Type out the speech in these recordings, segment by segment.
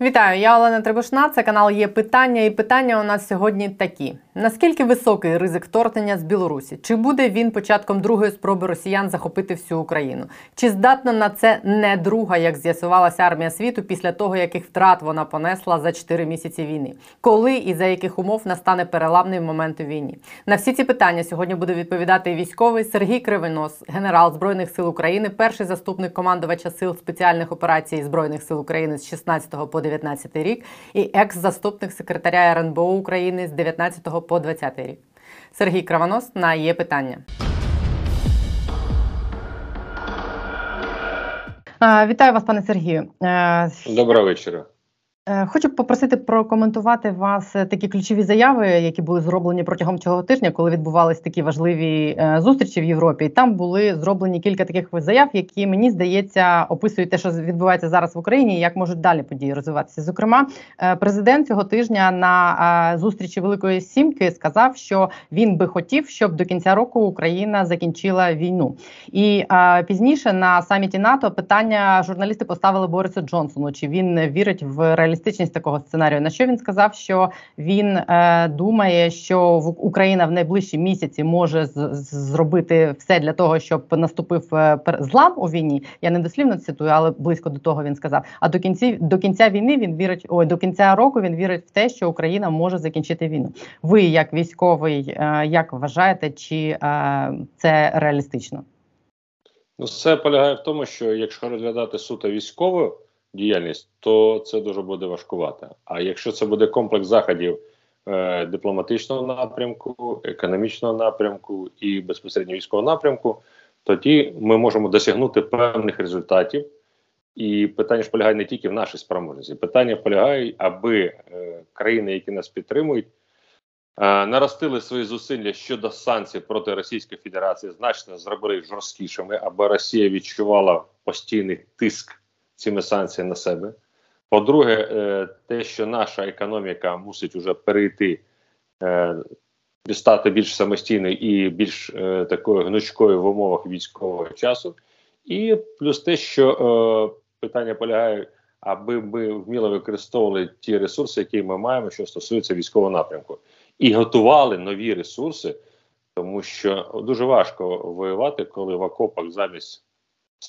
Вітаю, я Олена Требушна. Це канал є питання, і питання у нас сьогодні такі: наскільки високий ризик вторгнення з Білорусі? Чи буде він початком другої спроби росіян захопити всю Україну? Чи здатна на це не друга, як з'ясувалася армія світу після того, яких втрат вона понесла за 4 місяці війни? Коли і за яких умов настане переламний момент у війні? На всі ці питання сьогодні буде відповідати військовий Сергій Кривонос, генерал збройних сил України, перший заступник командувача сил спеціальних операцій збройних сил України з 16 по 19 рік і екс-заступник секретаря РНБО України з 19 по 20 рік. Сергій Кравонос на є питання. Вітаю вас, пане Сергію. Е, Доброго вечора. Е, хочу попросити прокоментувати вас е, такі ключові заяви, які були зроблені протягом цього тижня, коли відбувалися такі важливі е, зустрічі в Європі. І Там були зроблені кілька таких заяв, які мені здається описують те, що відбувається зараз в Україні, і як можуть далі події розвиватися. Зокрема, президент цього тижня на зустрічі Великої Сімки сказав, що він би хотів, щоб до кінця року Україна закінчила війну. І пізніше на саміті НАТО питання журналісти поставили Борису Джонсону: чи він вірить в реалізацію реалістичність такого сценарію. На що він сказав, що він е, думає, що Україна в найближчі місяці може з, зробити все для того, щоб наступив е, злам у війні. Я не дослівно цитую, але близько до того він сказав. А до кінці до кінця війни він вірить. Ой, до кінця року він вірить в те, що Україна може закінчити війну. Ви, як військовий, е, як вважаєте, чи е, це реалістично? Ну, це полягає в тому, що якщо розглядати суто військову діяльність, то це дуже буде важкувато. А якщо це буде комплекс заходів е, дипломатичного напрямку, економічного напрямку і безпосередньо військового напрямку, тоді ми можемо досягнути певних результатів. І питання ж полягає не тільки в нашій спроможності. Питання полягає, аби е, країни, які нас підтримують, е, наростили свої зусилля щодо санкцій проти Російської Федерації, значно зробили жорсткішими, аби Росія відчувала постійний тиск цими санкціями на себе. По-друге, е, те, що наша економіка мусить вже перейти, е, стати більш самостійною і більш е, такою гнучкою в умовах військового часу, і плюс те, що питання полягає, аби ми вміло використовували ті ресурси, які ми маємо, що стосується військового напрямку, і готували нові ресурси, тому що дуже важко воювати, коли в окопах замість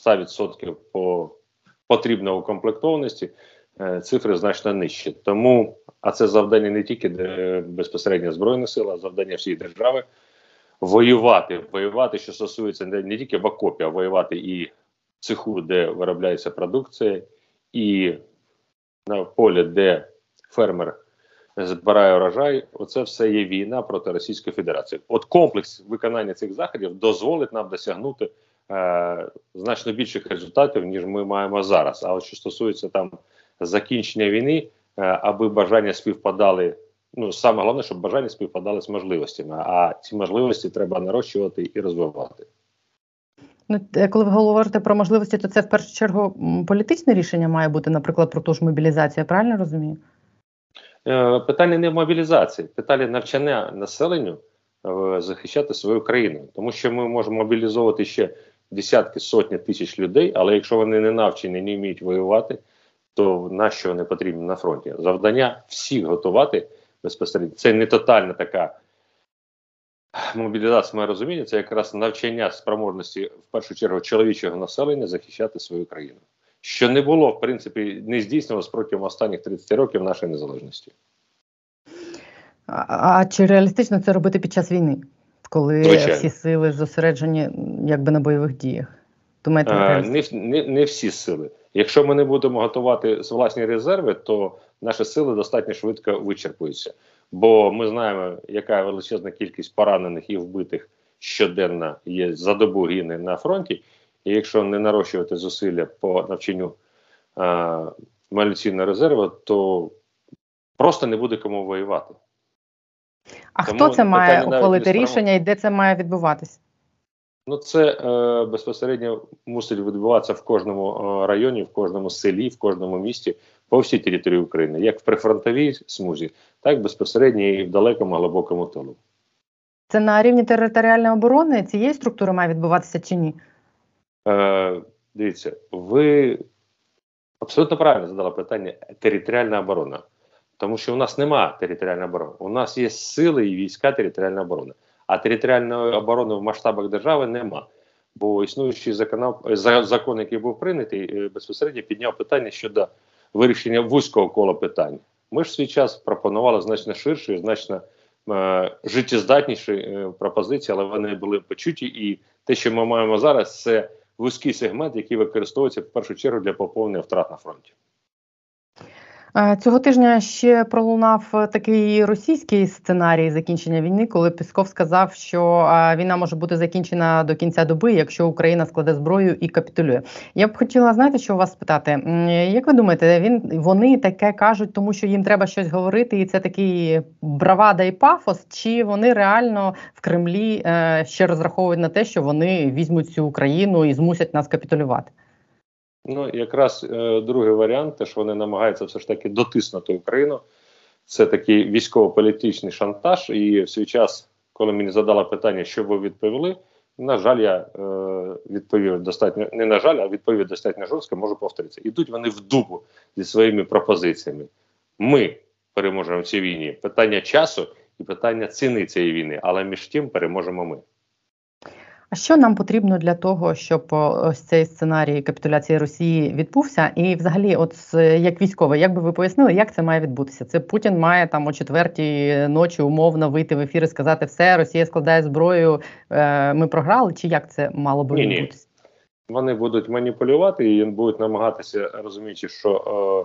100% по потрібно укомплектованості, е, цифри значно нижчі. Тому, а це завдання не тільки безпосередньо збройних сил, а завдання всієї держави воювати, воювати, що стосується не тільки в окопі, а воювати і в цеху, де виробляється продукція, і на полі, де фермер. Збирає урожай, оце все є війна проти Російської Федерації. От комплекс виконання цих заходів дозволить нам досягнути е, значно більших результатів, ніж ми маємо зараз. А от що стосується там закінчення війни, е, аби бажання співпадали. Ну саме головне, щоб бажання співпадали з можливостями. А ці можливості треба нарощувати і розвивати. Ну, коли ви говорите про можливості, то це в першу чергу політичне рішення має бути, наприклад, про ту ж мобілізацію. Я правильно розумію? Е, питання не в мобілізації, питання навчання населенню е, захищати свою країну, тому що ми можемо мобілізовувати ще десятки сотні тисяч людей, але якщо вони не навчені, не вміють воювати, то нащо вони потрібні на фронті? Завдання всіх готувати безпосередньо. Це не тотальна така мобілізація, моє розуміння, це якраз навчання спроможності в першу чергу чоловічого населення захищати свою країну. Що не було, в принципі, не здійснювалося протягом останніх 30 років нашої незалежності. А, а чи реалістично це робити під час війни? Коли Звичайно. всі сили зосереджені якби на бойових діях? Думаєте, а, не, не, не всі сили. Якщо ми не будемо готувати власні резерви, то наші сили достатньо швидко вичерпуються. Бо ми знаємо, яка величезна кількість поранених і вбитих щоденно є за добу гине на фронті. І якщо не нарощувати зусилля по навчанню малюційного резерву, то просто не буде кому воювати. А Тому хто це має ухвалити рішення і де це має відбуватися? Ну, це е, безпосередньо мусить відбуватися в кожному е, районі, в кожному селі, в кожному місті, по всій території України, як в прифронтовій смузі, так безпосередньо і в далекому глибокому тилу. Це на рівні територіальної оборони цієї структури має відбуватися чи ні? Е, Дивіться, ви Абсолютно правильно задала питання територіальна оборона. Тому що у нас нема територіальної оборони. У нас є сили і війська територіальної оборони. А територіальної оборони в масштабах держави нема. Бо існуючий закон, закон який був прийнятий, е, безпосередньо підняв питання щодо вирішення вузького кола питань. Ми ж в свій час пропонували значно ширші, значно е, життєздатніші е, пропозиції, але вони були почуті. І те, що ми маємо зараз, це вузький сегмент, який використовується в першу чергу для поповнення втрат на фронті. Е, цього тижня ще пролунав е, такий російський сценарій закінчення війни, коли Пісков сказав, що е, війна може бути закінчена до кінця доби, якщо Україна складе зброю і капітулює. Я б хотіла знаєте, що у вас спитати. Як ви думаєте, він вони таке кажуть, тому що їм треба щось говорити, і це такий бравада і пафос? Чи вони реально в Кремлі ще розраховують на те, що вони візьмуть цю Україну і змусять нас капітулювати? Ну, якраз е, другий варіант, те, що вони намагаються все ж таки дотиснути Україну. Це такий військово-політичний шантаж. І в свій час, коли мені задали питання, що ви відповіли, на жаль, я е, відповів достатньо не на жаль, а відповів достатньо жорстко, можу повторитися. Ідуть вони в дубу зі своїми пропозиціями. Ми переможемо в цій війні. Питання часу і питання ціни цієї війни, але між тим переможемо ми. А що нам потрібно для того, щоб ось цей сценарій капітуляції Росії відбувся? І, взагалі, от як військовий, як би ви пояснили, як це має відбутися? Це Путін має там о четвертій ночі умовно вийти в ефір і сказати, все, Росія складає зброю, е, ми програли, чи як це мало би ні, відбутися? Ні. Вони будуть маніпулювати і будуть намагатися, розуміючи, що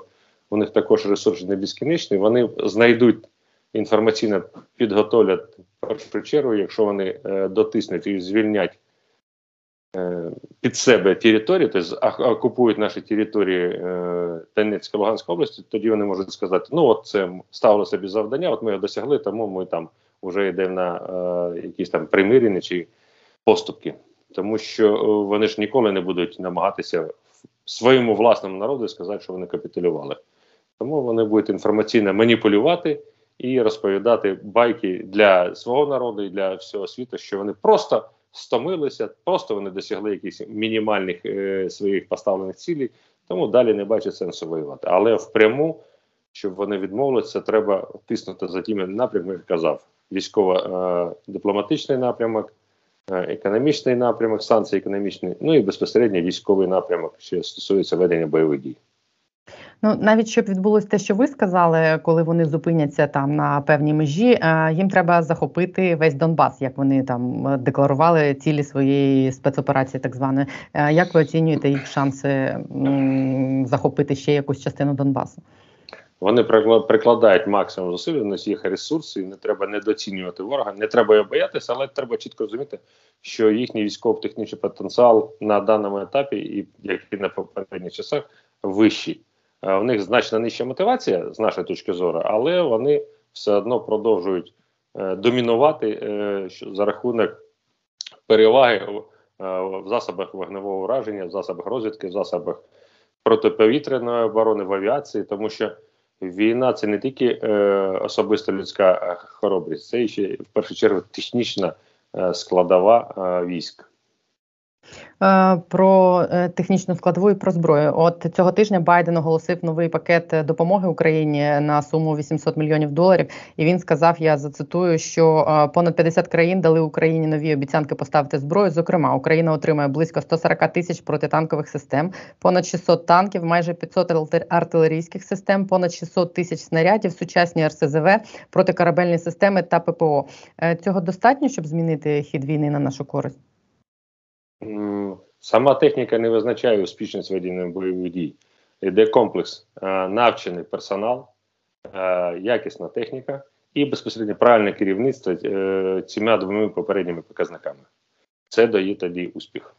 е, у них також ресурси не безкінечні, вони знайдуть інформаційно підготовлять першу чергу, якщо вони е, дотиснуть і звільнять е, під себе території, тобто окупують наші території е, Донецької Луганської області, тоді вони можуть сказати: ну от це ставили собі завдання, от ми його досягли, тому ми там вже йдемо на якісь там примирення чи поступки. Тому що вони ж ніколи не будуть намагатися своєму власному народу сказати, що вони капітулювали. Тому вони будуть інформаційно маніпулювати і розповідати байки для свого народу і для всього світу, що вони просто стомилися, просто вони досягли якихось мінімальних е, своїх поставлених цілей, тому далі не бачать сенсу воювати. Але впряму, щоб вони відмовилися, треба тиснути за тими напрямками, як казав, військово-дипломатичний е, напрямок. Е, економічний напрямок, санкції економічні, ну і безпосередньо військовий напрямок, що стосується ведення бойових дій. Ну навіть щоб відбулося те, що ви сказали, коли вони зупиняться там на певній межі, е, їм треба захопити весь Донбас, як вони там е, декларували цілі своєї спецоперації, так званої. Е, як ви оцінюєте їх шанси захопити ще якусь частину Донбасу? Вони прикладають максимум зусиль, є ресурси, не треба недоцінювати ворога, не треба його боятися, але треба чітко розуміти, що їхній військово-технічний потенціал на даному етапі, і як і на попередніх часах, вищий. Е, у них значно нижча мотивація з нашої точки зору, але вони все одно продовжують е, домінувати е, за рахунок переваги в засобах вогневого ураження, в засобах розвідки, в засобах протиповітряної оборони в авіації, тому що війна це не тільки особиста людська хоробрість, це ще в першу чергу технічна складова військ. Е, про е, технічну складову і про зброю. От цього тижня Байден оголосив новий пакет допомоги Україні на суму 800 мільйонів доларів. І він сказав: я зацитую, що е, понад 50 країн дали Україні нові обіцянки поставити зброю. Зокрема, Україна отримає близько 140 тисяч протитанкових систем, понад 600 танків, майже 500 артилерійських систем, понад 600 тисяч снарядів, сучасні РСЗВ, протикорабельні системи та ППО. Цього достатньо, щоб змінити хід війни на нашу користь. Сама техніка не визначає успішність ведення бойових дій. Йде комплекс е, навчений персонал, е, якісна техніка і безпосередньо правильне керівництво е, цими двома попередніми показниками. Це дає тоді успіх.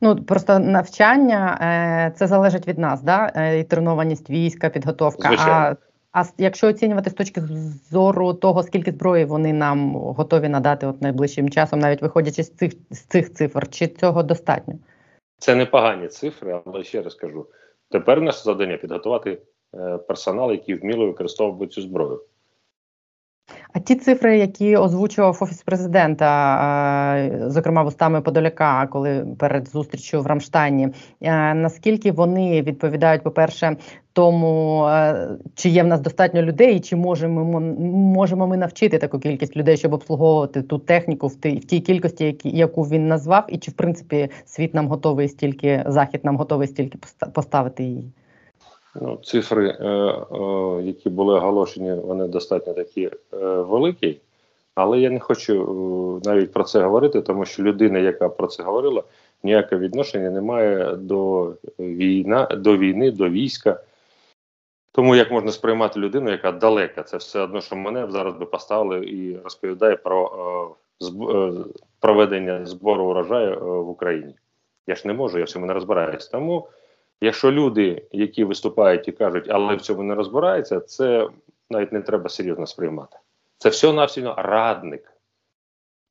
Ну просто навчання це залежить від нас, да? І тренованість війська, підготовка. Звичайно. А а якщо оцінювати з точки зору того, скільки зброї вони нам готові надати от найближчим часом, навіть виходячи з цих з цих цифр, чи цього достатньо? Це непогані цифри, але ще раз кажу: тепер наше завдання підготувати е, персонал, який вміло використовує цю зброю. А ті цифри, які озвучував офіс президента, зокрема вустами Подоляка, коли перед зустрічю в Рамштайні, наскільки вони відповідають, по-перше, тому чи є в нас достатньо людей, і чи можемо можемо ми навчити таку кількість людей, щоб обслуговувати ту техніку в тій, в тій кількості, яку він назвав, і чи в принципі світ нам готовий стільки, захід нам готовий стільки поставити її? Ну, Цифри, е, е, які були оголошені, вони достатньо такі е, великі, але я не хочу навіть про це говорити, тому що людина, яка про це говорила, ніяке відношення не має до війна, до війни, до війська. Тому як можна сприймати людину, яка далека, це все одно, що мене зараз би поставили і розповідає про е, проведення збору урожаю в Україні. Я ж не можу, я в цьому не розбираюся. Тому Якщо люди, які виступають і кажуть, але в цьому не розбираються, це навіть не треба серйозно сприймати. Це все навсього радник.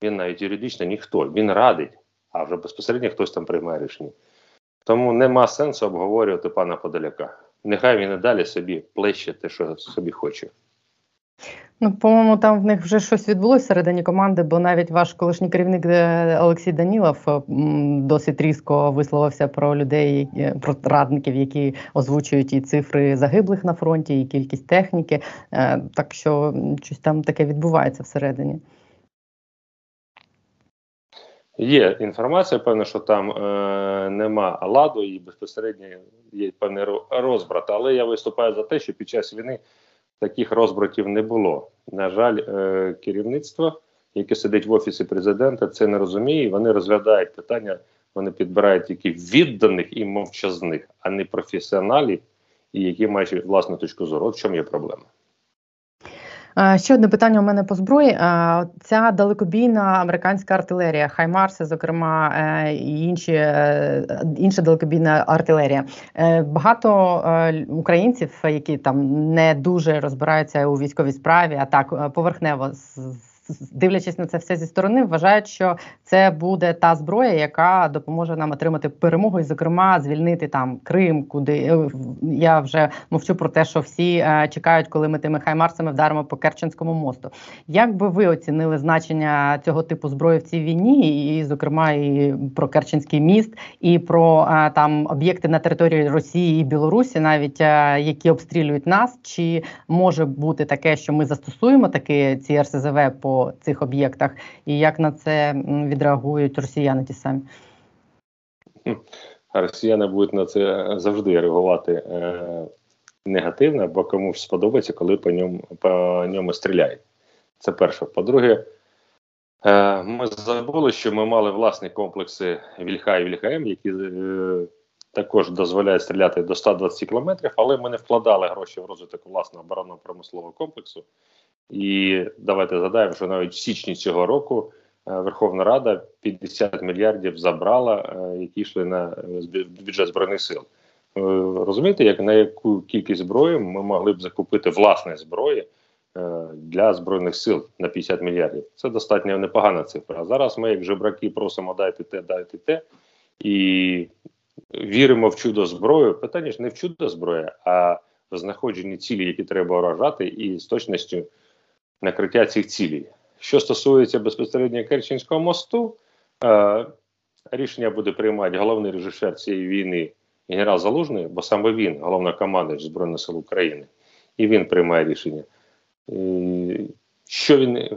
Він навіть юридично ніхто, він радить, а вже безпосередньо хтось там приймає рішення. Тому нема сенсу обговорювати пана Подоляка. Нехай він і далі собі плеще те, що собі хоче. Ну, по-моєму, там в них вже щось відбулося всередині команди, бо навіть ваш колишній керівник е, Олексій Данілов е, досить різко висловився про людей, е, про радників, які озвучують і цифри загиблих на фронті, і кількість техніки. Так що щось там таке відбувається всередині. Є інформація, певно, що там е, нема ладу і безпосередньо є певний розбрат. Але я виступаю за те, що під час війни таких розбратів не було. На жаль, е, керівництво, яке сидить в офісі президента, це не розуміє. Вони розглядають питання, вони підбирають тільки відданих і мовчазних, а не професіоналів, і які мають власну точку зору. В чому є проблема. Ще одне питання у мене по зброї. Ця далекобійна американська артилерія, Хаймарси, зокрема, е, і інші е, інша далекобійна артилерія. Е, багато українців, які там не дуже розбираються у військовій справі, а так поверхнево дивлячись на це все зі сторони, вважають, що це буде та зброя, яка допоможе нам отримати перемогу, і зокрема звільнити там Крим, куди е, я вже мовчу про те, що всі е, чекають, коли ми тими хаймарсами вдаримо по Керченському мосту. Як би ви оцінили значення цього типу зброї в цій війні, і, зокрема, і про Керченський міст, і про е, там об'єкти на території Росії і Білорусі, навіть е, які обстрілюють нас, чи може бути таке, що ми застосуємо такі ці РСЗВ по цих об'єктах, і як на це відреагують росіяни ті самі? Росіяни будуть на це завжди реагувати е, негативно, бо комусь сподобається, коли по ньому по ньому стріляють. Це перше. По-друге, е, ми забули, що ми мали власні комплекси Вільха і Вільха-М, які е, також дозволяють стріляти до 120 кілометрів, але ми не вкладали гроші в розвиток власного оборонно промислового комплексу. І давайте згадаємо, що навіть в січні цього року е, Верховна Рада 50 мільярдів забрала, е, які йшли на бюджет збройних сил. Е, розумієте, як на яку кількість зброї ми могли б закупити власне зброї для збройних сил на 50 мільярдів? Це достатньо непогана цифра. А зараз ми, як жебраки, просимо дайте те, дайте те і віримо в чудо зброю. Питання ж не в чудо зброї, а в знаходженні цілі, які треба вражати, і з точністю накриття цих цілей. Що стосується безпосередньо Керченського мосту, е, рішення буде приймати головний режисер цієї війни генерал Залужний, бо саме він, головнокомандувач Збройних сил України, і він приймає рішення. Що він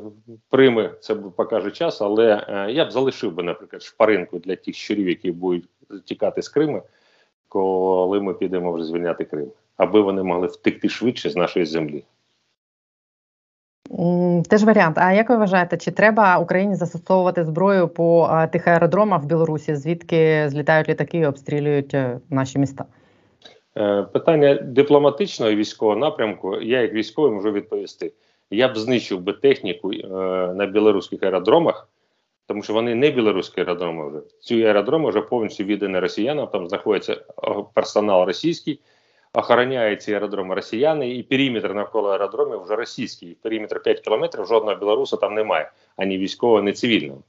прийме, це покаже час, але е, я б залишив би, наприклад, шпаринку для тих щурів, які будуть тікати з Криму, коли ми підемо вже звільняти Крим, аби вони могли втекти швидше з нашої землі. Теж варіант. А як ви вважаєте, чи треба Україні застосовувати зброю по тих аеродромах в Білорусі, звідки злітають літаки і обстрілюють е, наші міста? Е, питання дипломатичного і військового напрямку. Я, як військовий, можу відповісти. Я б знищив би техніку е, на білоруських аеродромах, тому що вони не білоруські аеродроми вже. Ці аеродроми вже повністю віддані росіянам. Там знаходиться персонал російський охороняють ці аеродроми росіяни, і периметр навколо аеродромів вже російський. Периметр 5 кілометрів, жодного білоруса там немає, ані військового, ані цивільного.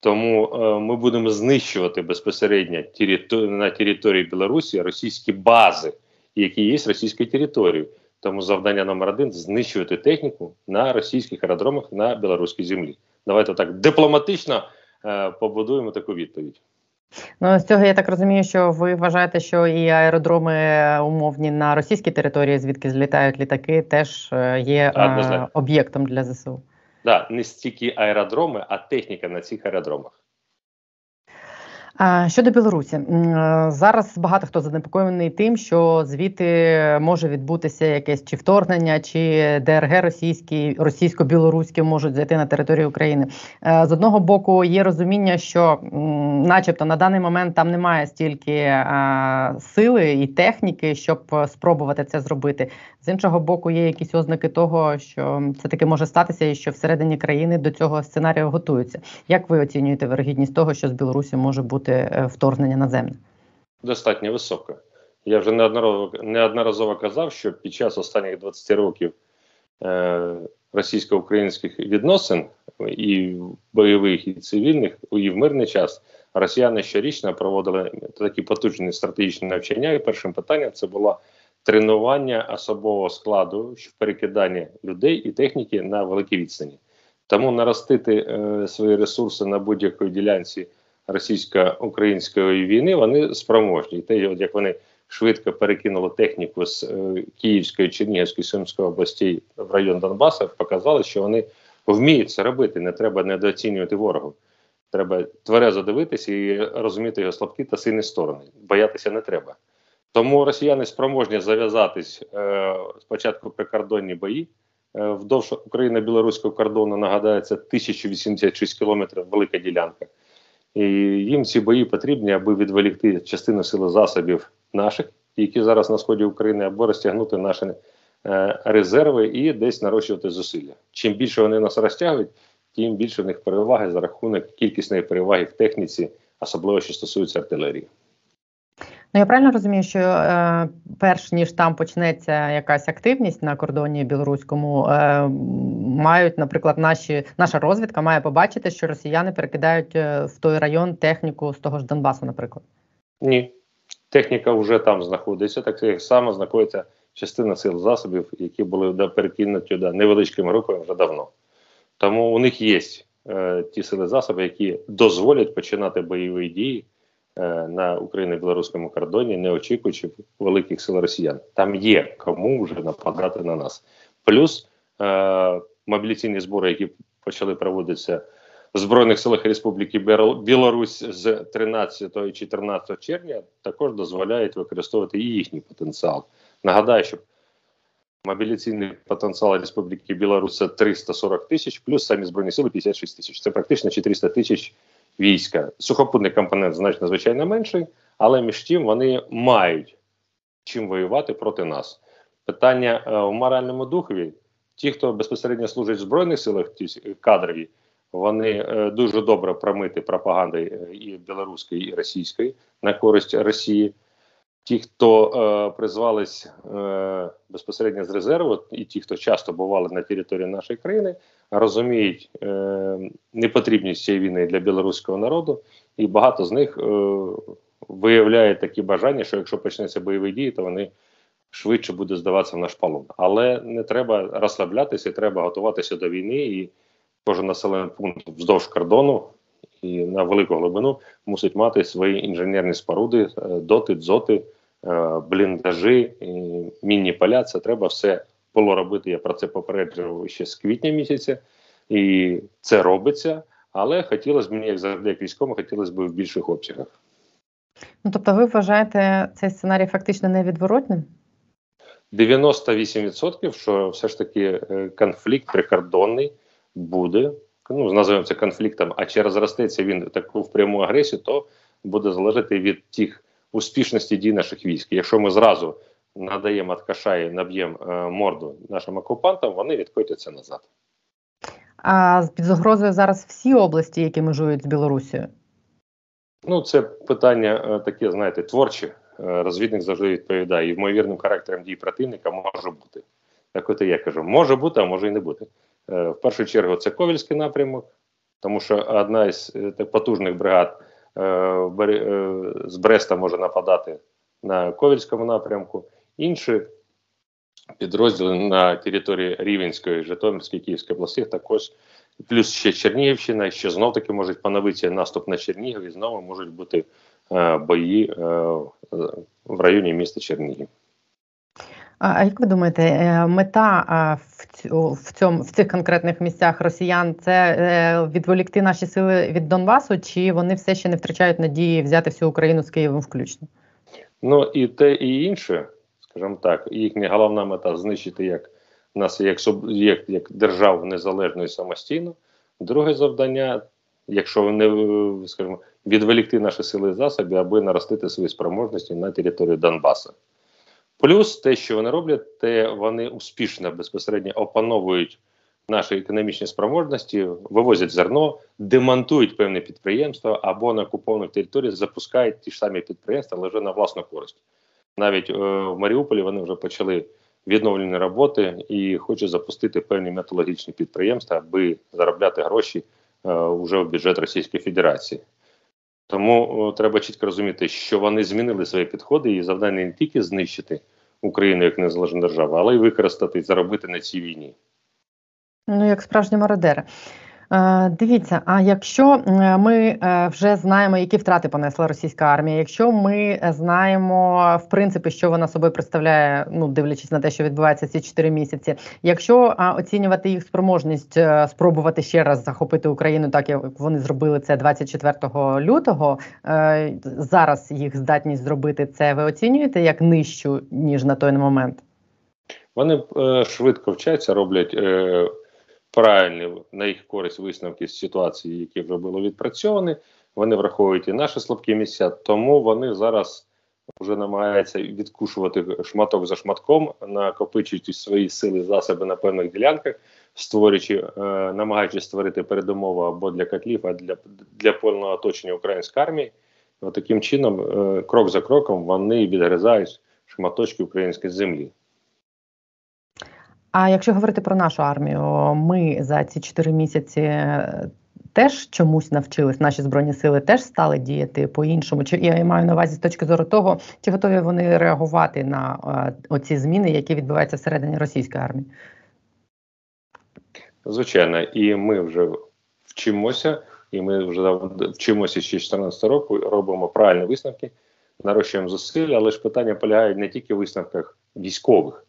Тому е, ми будемо знищувати безпосередньо територі, на території Білорусі російські бази, які є російською територією. Тому завдання номер один знищувати техніку на російських аеродромах на білоруській землі. Давайте так дипломатично е, побудуємо таку відповідь. Ну, з цього я так розумію, що ви вважаєте, що і аеродроми е, умовні на російській території, звідки злітають літаки, теж е, є е, об'єктом для ЗСУ. Так, да, не стільки аеродроми, а техніка на цих аеродромах. Щодо Білорусі, е, зараз багато хто занепокоєний тим, що звідти може відбутися якесь чи вторгнення, чи ДРГ російські, російсько-білоруські можуть зайти на територію України. Е, з одного боку, є розуміння, що, начебто, на даний момент там немає стільки сили і техніки, щоб спробувати це зробити. З іншого боку, є якісь ознаки того, що це таки може статися, і що всередині країни до цього сценарію готуються. Як ви оцінюєте вирогідність того, що з Білорусі може бути? е, вторгнення наземне? Достатньо висока. Я вже неодноразово неодноразово казав, що під час останніх 20 років е, російсько-українських відносин і бойових, і цивільних, і в мирний час росіяни щорічно проводили такі потужні стратегічні навчання. І першим питанням це було тренування особового складу в перекидання людей і техніки на великій відстані. Тому наростити е, свої ресурси на будь-якій ділянці російсько-української війни, вони спроможні. І те, от як вони швидко перекинули техніку з е, Київської, Чернігівської Сумської областей в район Донбаса, показали, що вони вміють це робити. Не треба недооцінювати ворогу. Треба тверезо дивитися і розуміти його слабкі та сильні сторони. Боятися не треба. Тому росіяни спроможні зав'язатись е, спочатку прикордонні бої. Е, вдовж Україно-білоруського кордону нагадається 1086 кілометрів велика ділянка. І їм ці бої потрібні, аби відволікти частину сили засобів наших, які зараз на сході України, або розтягнути наші е, резерви і десь нарощувати зусилля. Чим більше вони нас розтягують, тим більше в них переваги за рахунок кількісної переваги в техніці, особливо що стосується артилерії. Ну, я правильно розумію, що е, перш ніж там почнеться якась активність на кордоні білоруському, е, мають, наприклад, наші наша розвідка має побачити, що росіяни перекидають е, в той район техніку з того ж Донбасу, наприклад? Ні, техніка вже там знаходиться. Так само знаходиться частина сил засобів, які були перекинуті невеличкими групами вже давно. Тому у них є е, ті сили засоби, які дозволять починати бойові дії. Е, на україно-білоруському кордоні, не очікуючи великих сил росіян. Там є кому вже нападати на нас. Плюс е, мобілізаційні збори, які почали проводитися в Збройних силах Республіки Білорусь з 13 і 14 червня, також дозволяють використовувати і їхній потенціал. Нагадаю, що мобілізаційний потенціал Республіки Білорусь це 340 тисяч, плюс самі збройні сили 56 тисяч. Це практично 400 тисяч війська. Сухопутний компонент значно звичайно менший, але між тим вони мають чим воювати проти нас. Питання е, в моральному духові. Ті, хто безпосередньо служить в Збройних силах, ті кадрові, вони е, дуже добре промити пропагандою е, і білоруської, і російської на користь Росії. Ті, хто е, призвались е, безпосередньо з резерву, і ті, хто часто бували на території нашої країни, розуміють е, непотрібність цієї війни для білоруського народу, і багато з них е, виявляють такі бажання, що якщо почнеться бойові дії, то вони швидше будуть здаватися в наш полон. Але не треба розслаблятися, треба готуватися до війни, і кожен населений пункт вздовж кордону і на велику глибину мусить мати свої інженерні споруди, е, доти, дзоти. Е, бліндажі, мінні поля. Це треба все було робити. Я про це попереджував ще з квітня місяця, і це робиться. Але хотілося б мені, як завжди, як військовому, хотілося б в більших обсягах. Ну тобто, ви вважаєте цей сценарій фактично невідворотним? 98%, що все ж таки е, конфлікт прикордонний буде. Ну, називаємо це конфліктом, а чи розростеться він таку в пряму агресію, то буде залежати від тих успішності дій наших військ. Якщо ми зразу надаємо Аткаша і наб'ємо е, морду нашим окупантам, вони відкотяться назад. А під загрозою зараз всі області, які межують з Білорусією? Ну, це питання е, таке, знаєте, творче. Е, розвідник завжди відповідає, і ймовірним характером дій противника може бути. Так от і я кажу, може бути, а може і не бути. В першу чергу це Ковільський напрямок, тому що одна із е, потужних бригад з Бреста може нападати на Ковільському напрямку. Інші підрозділи на території Рівенської, Житомирської, Київської областей, також плюс ще Чернігівщина, що знов таки можуть поновитися наступ на Чернігів і знову можуть бути е, бої е, в районі міста Чернігів. А як ви думаєте, е, мета в цьому в цих конкретних місцях росіян це е, відволікти наші сили від Донбасу, чи вони все ще не втрачають надії взяти всю Україну з Києвом включно? Ну і те, і інше, скажімо так, їхня головна мета знищити як нас як суб'єкт, як державу незалежно і самостійно. Друге завдання, якщо вони скажімо, відволікти наші сили і засоби, аби наростити свої спроможності на території Донбасу. Плюс те, що вони роблять, те вони успішно безпосередньо опановують наші економічні спроможності, вивозять зерно, демонтують певні підприємства або на окупованих територіях запускають ті ж самі підприємства, вже на власну користь. Навіть е, в Маріуполі вони вже почали відновлені роботи і хочуть запустити певні металургічні підприємства, аби заробляти гроші е, вже в бюджет Російської Федерації. Тому треба чітко розуміти, що вони змінили свої підходи і завдання не тільки знищити Україну як незалежну державу, але й використати і заробити на цій війні. Ну, як справжні мародери. Е, дивіться, а якщо е, ми е, вже знаємо, які втрати понесла російська армія, якщо ми знаємо в принципі, що вона собою представляє, ну дивлячись на те, що відбувається ці 4 місяці, якщо оцінювати їх спроможність спробувати ще раз захопити Україну, так як вони зробили це 24 лютого, зараз їх здатність зробити це, ви оцінюєте як нижчу ніж на той момент? Вони швидко вчаться, роблять правильні на їх користь висновки з ситуації, які вже були відпрацьовані. Вони враховують і наші слабкі місця, тому вони зараз вже намагаються відкушувати шматок за шматком, накопичуючи свої сили засоби на певних ділянках, створюючи, е, намагаючись створити передумову або для котлів, а для для повного оточення української армії. От таким чином, е, крок за кроком, вони відгризають шматочки української землі. А якщо говорити про нашу армію, ми за ці чотири місяці е, теж чомусь навчились, наші збройні сили теж стали діяти по-іншому. Чи я маю на увазі з точки зору того, чи готові вони реагувати на е, оці зміни, які відбуваються всередині російської армії? Звичайно, і ми вже вчимося, і ми вже вчимося ще 14 року, робимо правильні висновки, нарощуємо зусилля, але ж питання полягає не тільки в висновках військових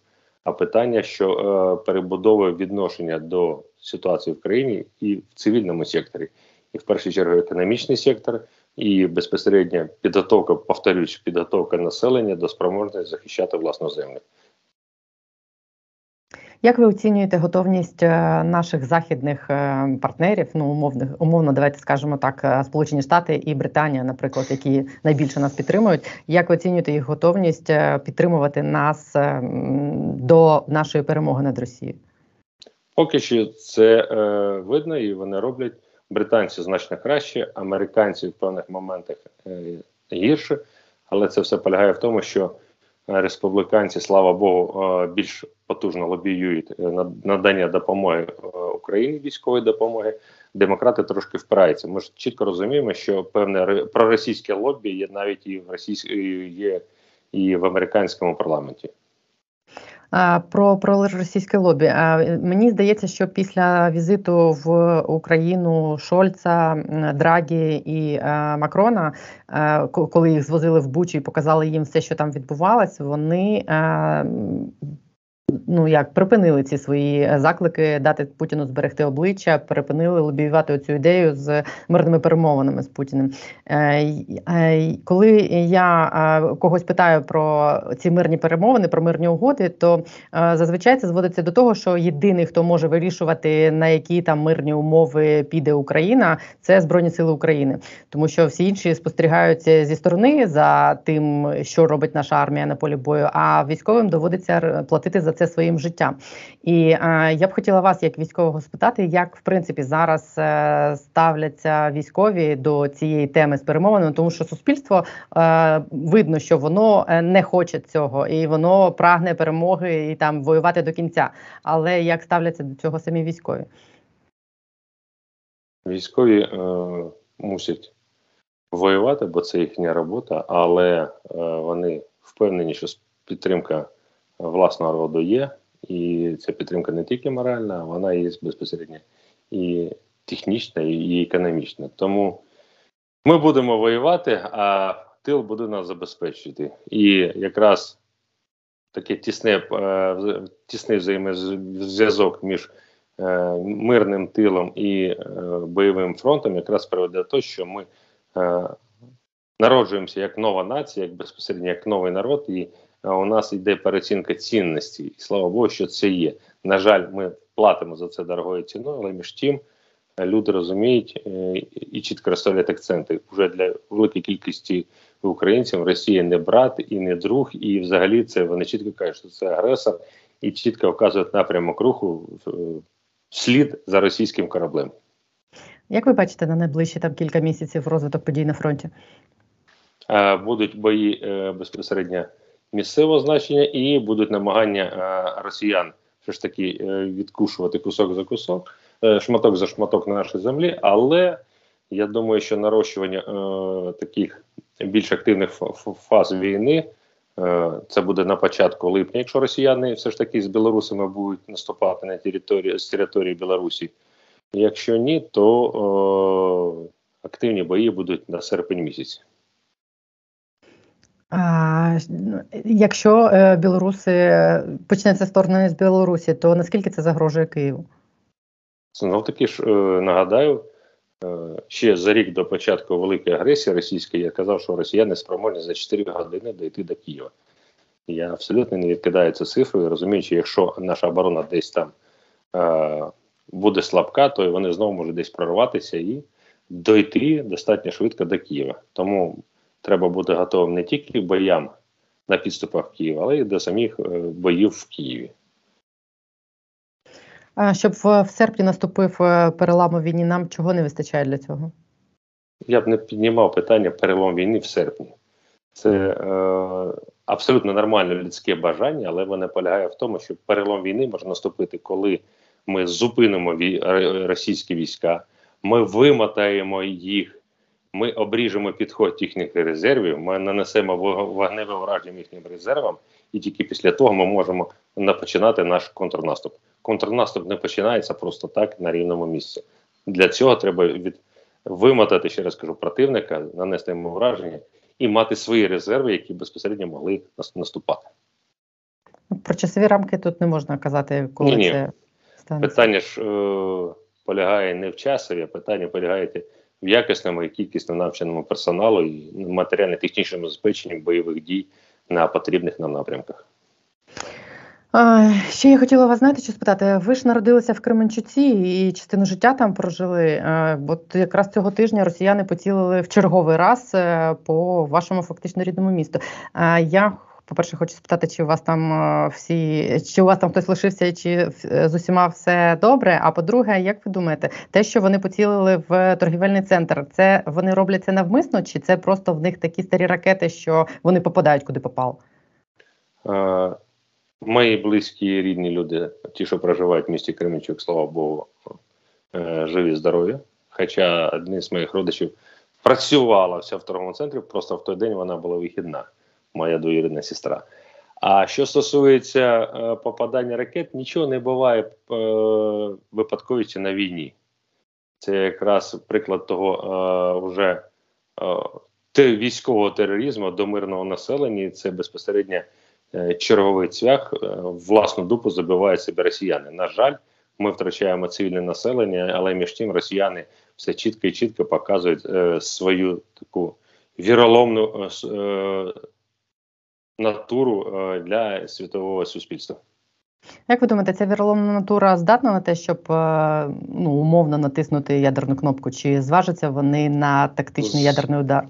а питання, що е, перебудовує відношення до ситуації в країні і в цивільному секторі, і в першу чергу економічний сектор, і безпосередньо підготовка, повторюсь, підготовка населення до спроможності захищати власну землю. Як ви оцінюєте готовність е, наших західних е, партнерів? Ну умовно, умовно, давайте скажемо так, е, Сполучені Штати і Британія, наприклад, які найбільше нас підтримують. Як ви оцінюєте їх готовність підтримувати нас до нашої перемоги над Росією? Поки що це е, видно, і вони роблять британці значно краще, американці в певних моментах е, гірше, але це все полягає в тому, що республіканці, слава Богу, більш потужно лобіюють е, надання допомоги е, Україні військової допомоги. Демократи трошки впираються. Ми ж чітко розуміємо, що певне проросійське лобі є навіть і в російській є і в американському парламенті. Про про російське лобі. Мені здається, що після візиту в Україну Шольца, Драгі і Макрона, коли їх звозили в Бучі і показали їм все, що там відбувалось, вони ну як припинили ці свої е, заклики дати Путіну зберегти обличчя, припинили лобіювати цю ідею з мирними перемовинами з Путіним. Е, е, коли я когось питаю про ці мирні перемовини, про мирні угоди, то зазвичай це зводиться до того, що єдиний, хто може вирішувати на які там мирні умови піде Україна, це Збройні Сили України, тому що всі інші спостерігаються зі сторони за тим, що робить наша армія на полі бою. А військовим доводиться платити за це своїм життям. І е, я б хотіла вас, як військового, спитати, як в принципі зараз е, ставляться військові до цієї теми з перемовинами, тому що суспільство е, видно, що воно е, не хоче цього, і воно прагне перемоги і там воювати до кінця. Але як ставляться до цього самі військові? Військові е, мусять воювати, бо це їхня робота, але е, вони впевнені, що підтримка власного роду є, і ця підтримка не тільки моральна, вона є безпосередньо і технічна, і економічна. Тому ми будемо воювати, а тил буде нас забезпечити. І якраз таке тісне, е, тісний взаємозв'язок між е, мирним тилом і е, бойовим фронтом якраз приведе до того, що ми народжуємося як нова нація, як безпосередньо як новий народ, і у нас йде переоцінка цінності. І слава Богу, що це є. На жаль, ми платимо за це дорогою ціною, але між тим люди розуміють і чітко розставляють акценти вже для великої кількості українцям Росія не брат і не друг, і взагалі це вони чітко кажуть, що це агресор, і чітко вказують напрямок руху слід за російським кораблем. Як ви бачите на найближчі там кілька місяців розвиток подій на фронті? Будуть бої е, безпосередньо місцевого значення і будуть намагання е, росіян все ж таки е, відкушувати кусок за кусок, шматок за шматок на нашій землі, але я думаю, що нарощування е, таких більш активних фаз війни е, це буде на початку липня, якщо росіяни все ж таки з білорусами будуть наступати на території з території Білорусі. Якщо ні, то е, активні бої будуть на серпень місяць. А, Якщо е, білоруси почнеться вторгнення з Білорусі, то наскільки це загрожує Києву? Знов таки ж е, нагадаю. Е, ще за рік до початку великої агресії російської я казав, що росіяни спроможні за 4 години дійти до Києва. Я абсолютно не відкидаю цю цифру і розумію, що якщо наша оборона десь там е, буде слабка, то вони знову можуть десь прорватися і дойти достатньо швидко до Києва. Тому треба бути готовим не тільки боям на підступах Києва, але й до самих е, боїв в Києві. Щоб в, в серпні наступив е, перелам у війні, нам чого не вистачає для цього? Я б не піднімав питання перелом війни в серпні. Це е, абсолютно нормальне людське бажання, але воно полягає в тому, що перелом війни може наступити, коли ми зупинимо вій, російські війська, ми вимотаємо їх, ми обріжемо підход їхніх резервів, ми нанесемо вогневе враження їхнім резервам, і тільки після того ми можемо починати наш контрнаступ контрнаступ не починається просто так на рівному місці. Для цього треба від вимотати, ще раз кажу, противника, нанести йому враження і мати свої резерви, які безпосередньо могли наступати. Про часові рамки тут не можна казати, коли ні, ні. це станеться. Питання ж е, полягає не в часові, а питання полягає якісному і кількісному навченому персоналу і матеріально-технічному забезпеченні бойових дій на потрібних нам напрямках. Ще я хотіла вас знаєте, що спитати. Ви ж народилися в Кременчуці і частину життя там прожили. От якраз цього тижня росіяни поцілили в черговий раз е, по вашому фактично рідному місту. Я по-перше, хочу спитати, чи у вас там е, всі, чи у вас там хтось лишився, чи з усіма все добре. А по-друге, як ви думаєте, те, що вони поцілили в торгівельний центр, це вони роблять це навмисно, чи це просто в них такі старі ракети, що вони попадають куди попав? Мої близькі рідні люди, ті, що проживають в місті Кременчук, слава Богу, е, живі, здорові. Хоча один з моїх родичів працювала вся в торговому центрі, просто в той день вона була вихідна, моя двоюрідна сестра. А що стосується е, попадання ракет, нічого не буває е, випадковістю на війні. Це якраз приклад того е, вже е, військового тероризму до мирного населення, І це безпосередньо. Е, черговий цвях е, власну дупу забивають себе росіяни. На жаль, ми втрачаємо цивільне населення, але між тим росіяни все чітко і чітко показують е, свою таку віроломну е, е, натуру е, для світового суспільства. Як ви думаєте, ця віроломна натура здатна на те, щоб ну, умовно натиснути ядерну кнопку? Чи зважаться вони на тактичний ядерний удар?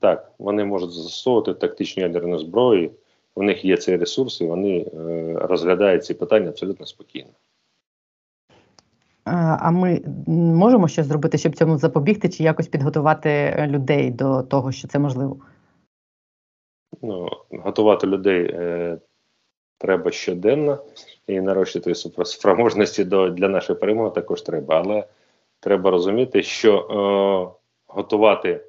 Так, вони можуть застосовувати тактичну ядерну зброю у них є цей ресурс, і вони е, розглядають ці питання абсолютно спокійно. А ми можемо щось зробити, щоб цьому запобігти, чи якось підготувати людей до того, що це можливо? Ну, Готувати людей е, треба щоденно і нарощувати спроможності до, для нашої перемоги також треба. Але треба розуміти, що е, готувати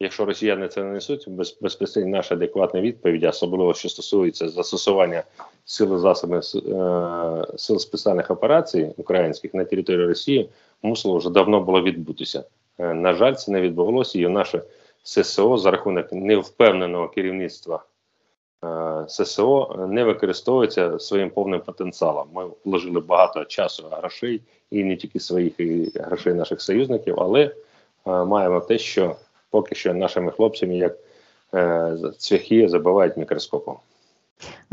Якщо росіяни це не несуть, без, безпосередньо наша адекватна відповідь, особливо що стосується застосування сили засобів е, сил спеціальних операцій українських на території Росії, мусило вже давно було відбутися. Е, на жаль, це не відбулося, і наше ССО за рахунок невпевненого керівництва е, ССО не використовується своїм повним потенціалом. Ми вложили багато часу, грошей і не тільки своїх і грошей наших союзників, але е, маємо те, що поки що нашими хлопцями, як е, цвяхи, забивають мікроскопом.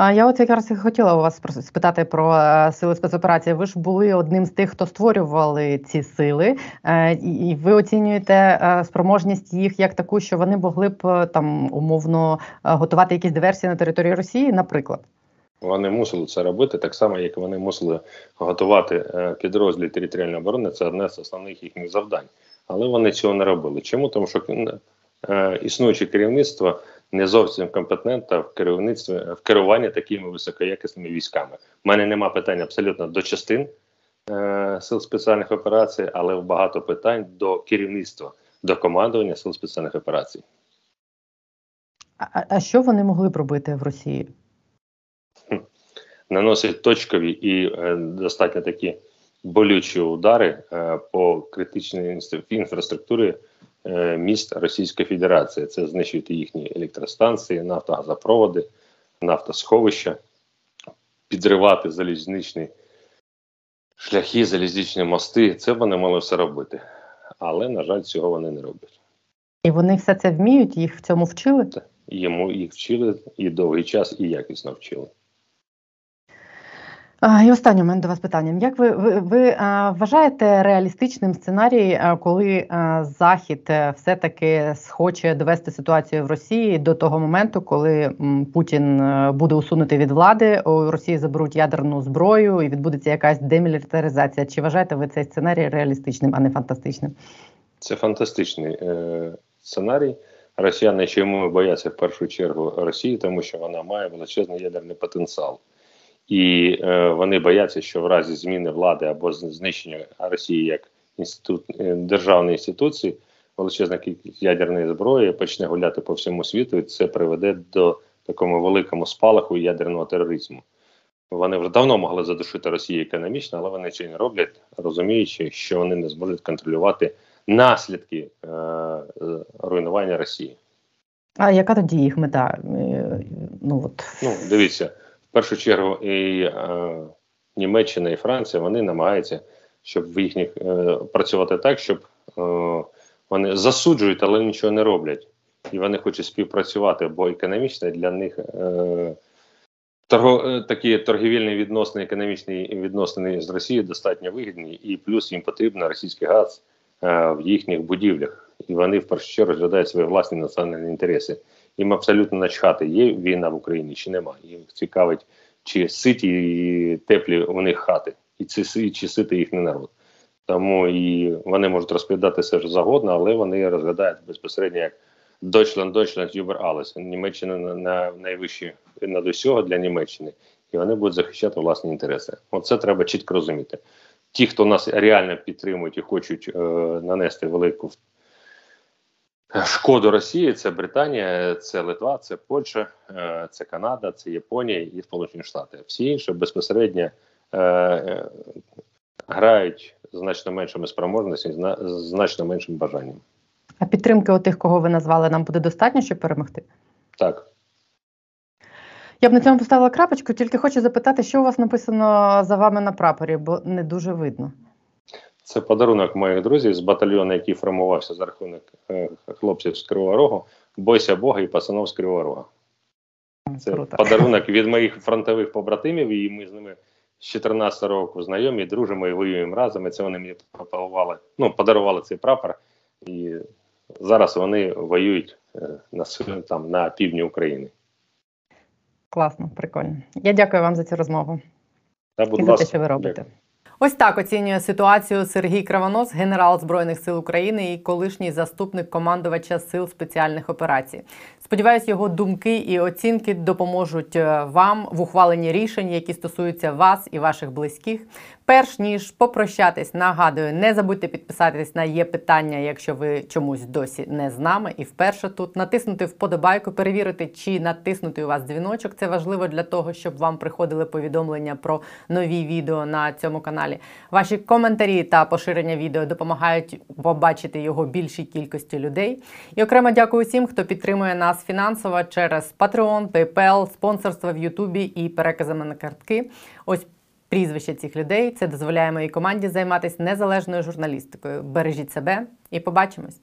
Я от якраз і хотіла у вас спитати про е, сили спецоперації. Ви ж були одним з тих, хто створювали ці сили, е, і ви оцінюєте е, спроможність їх як таку, що вони могли б там умовно готувати якісь диверсії на території Росії, наприклад. Вони мусили це робити так само, як вони мусили готувати підрозділи територіальної оборони. Це одне з основних їхніх завдань, але вони цього не робили. Чому тому, що існуюче керівництво не зовсім компетентна в керівництві в керуванні такими високоякісними військами. У мене нема питань абсолютно до частин е, сил спеціальних операцій, але багато питань до керівництва, до командування сил спеціальних операцій. А, а що вони могли б робити в Росії? Наносить точкові і е, достатньо такі болючі удари е, по критичній інфраструктурі міст Російської Федерації. Це знищувати їхні електростанції, нафтогазопроводи, нафтосховища, підривати залізничні шляхи, залізничні мости. Це вони мали все робити. Але, на жаль, цього вони не роблять. І вони все це вміють, їх в цьому вчили? Йому їх вчили і довгий час, і якісно вчили. І останнє у мене до вас питання. Як ви ви, ви вважаєте реалістичним сценарій, коли Захід е, все-таки схоче довести ситуацію в Росії до того моменту, коли Путін е, буде усунутий від влади, у Росії заберуть ядерну зброю і відбудеться якась демілітаризація? Чи вважаєте ви цей сценарій реалістичним, а не фантастичним? Це фантастичний е, сценарій. Росіяни чому бояться в першу чергу Росії, тому що вона має величезний ядерний потенціал і е, вони бояться, що в разі зміни влади або знищення Росії як інститут е, державної інституції, величезна кількість ядерної зброї почне гуляти по всьому світу, і це приведе до такому великому спалаху ядерного тероризму. Вони вже давно могли задушити Росію економічно, але вони чи не роблять, розуміючи, що вони не зможуть контролювати наслідки е, руйнування Росії. А яка тоді їх мета? Е, ну от ну дивіться, першу чергу і е, Німеччина і Франція вони намагаються, щоб в їхніх е, працювати так, щоб е, вони засуджують, але нічого не роблять. І вони хочуть співпрацювати, бо економічно для них е, торго, е, такі торгівельні відносини, економічні відносини з Росією достатньо вигідні, і плюс їм потрібен російський газ е, в їхніх будівлях. І вони в першу чергу розглядають свої власні національні інтереси. Їм абсолютно начхати, є війна в Україні чи нема. Їм цікавить, чи ситі і теплі у них хати, і чи, чи сити їхній народ. Тому і вони можуть розповідати все ж загодно, але вони розглядають безпосередньо як Deutschland, Deutschland, über alles. Німеччина на, на найвищі над усього для Німеччини, і вони будуть захищати власні інтереси. Оце треба чітко розуміти. Ті, хто нас реально підтримують і хочуть е, нанести велику шкоду Росії це Британія, це Литва, це Польща, е, це Канада, це Японія і Сполучені Штати. Всі інші безпосередньо е, е, грають значно меншими спроможностями, значно меншим бажанням. А підтримки у тих, кого ви назвали, нам буде достатньо, щоб перемогти? Так. Я б на цьому поставила крапочку, тільки хочу запитати, що у вас написано за вами на прапорі, бо не дуже видно. Це подарунок моїх друзів з батальйону, який формувався за рахунок е, хлопців з Кривого Рогу, бойся Бога і пацанов з Кривого Рога. Це Круто. подарунок від моїх фронтових побратимів, і ми з ними з 14 року знайомі, дружимо і воюємо разом. І Це вони мені подарували, ну, подарували цей прапор, і зараз вони воюють е, на там на півдні України. Класно, прикольно. Я дякую вам за цю розмову. Та, будь і ласка, за те, що ви робите. Дякую. Ось так оцінює ситуацію Сергій Кравонос, генерал Збройних сил України і колишній заступник командувача сил спеціальних операцій. Сподіваюсь, його думки і оцінки допоможуть е, вам в ухваленні рішень, які стосуються вас і ваших близьких. Перш ніж попрощатись, нагадую, не забудьте підписатись на є питання, якщо ви чомусь досі не з нами. І вперше тут натиснути вподобайку, перевірити, чи натиснутий у вас дзвіночок. Це важливо для того, щоб вам приходили повідомлення про нові відео на цьому каналі. Ваші коментарі та поширення відео допомагають побачити його більшій кількості людей. І окремо дякую всім, хто підтримує нас фінансово через Patreon, PayPal, спонсорство в Ютубі і переказами на картки. Ось прізвища цих людей. Це дозволяє моїй команді займатися незалежною журналістикою. Бережіть себе і побачимось.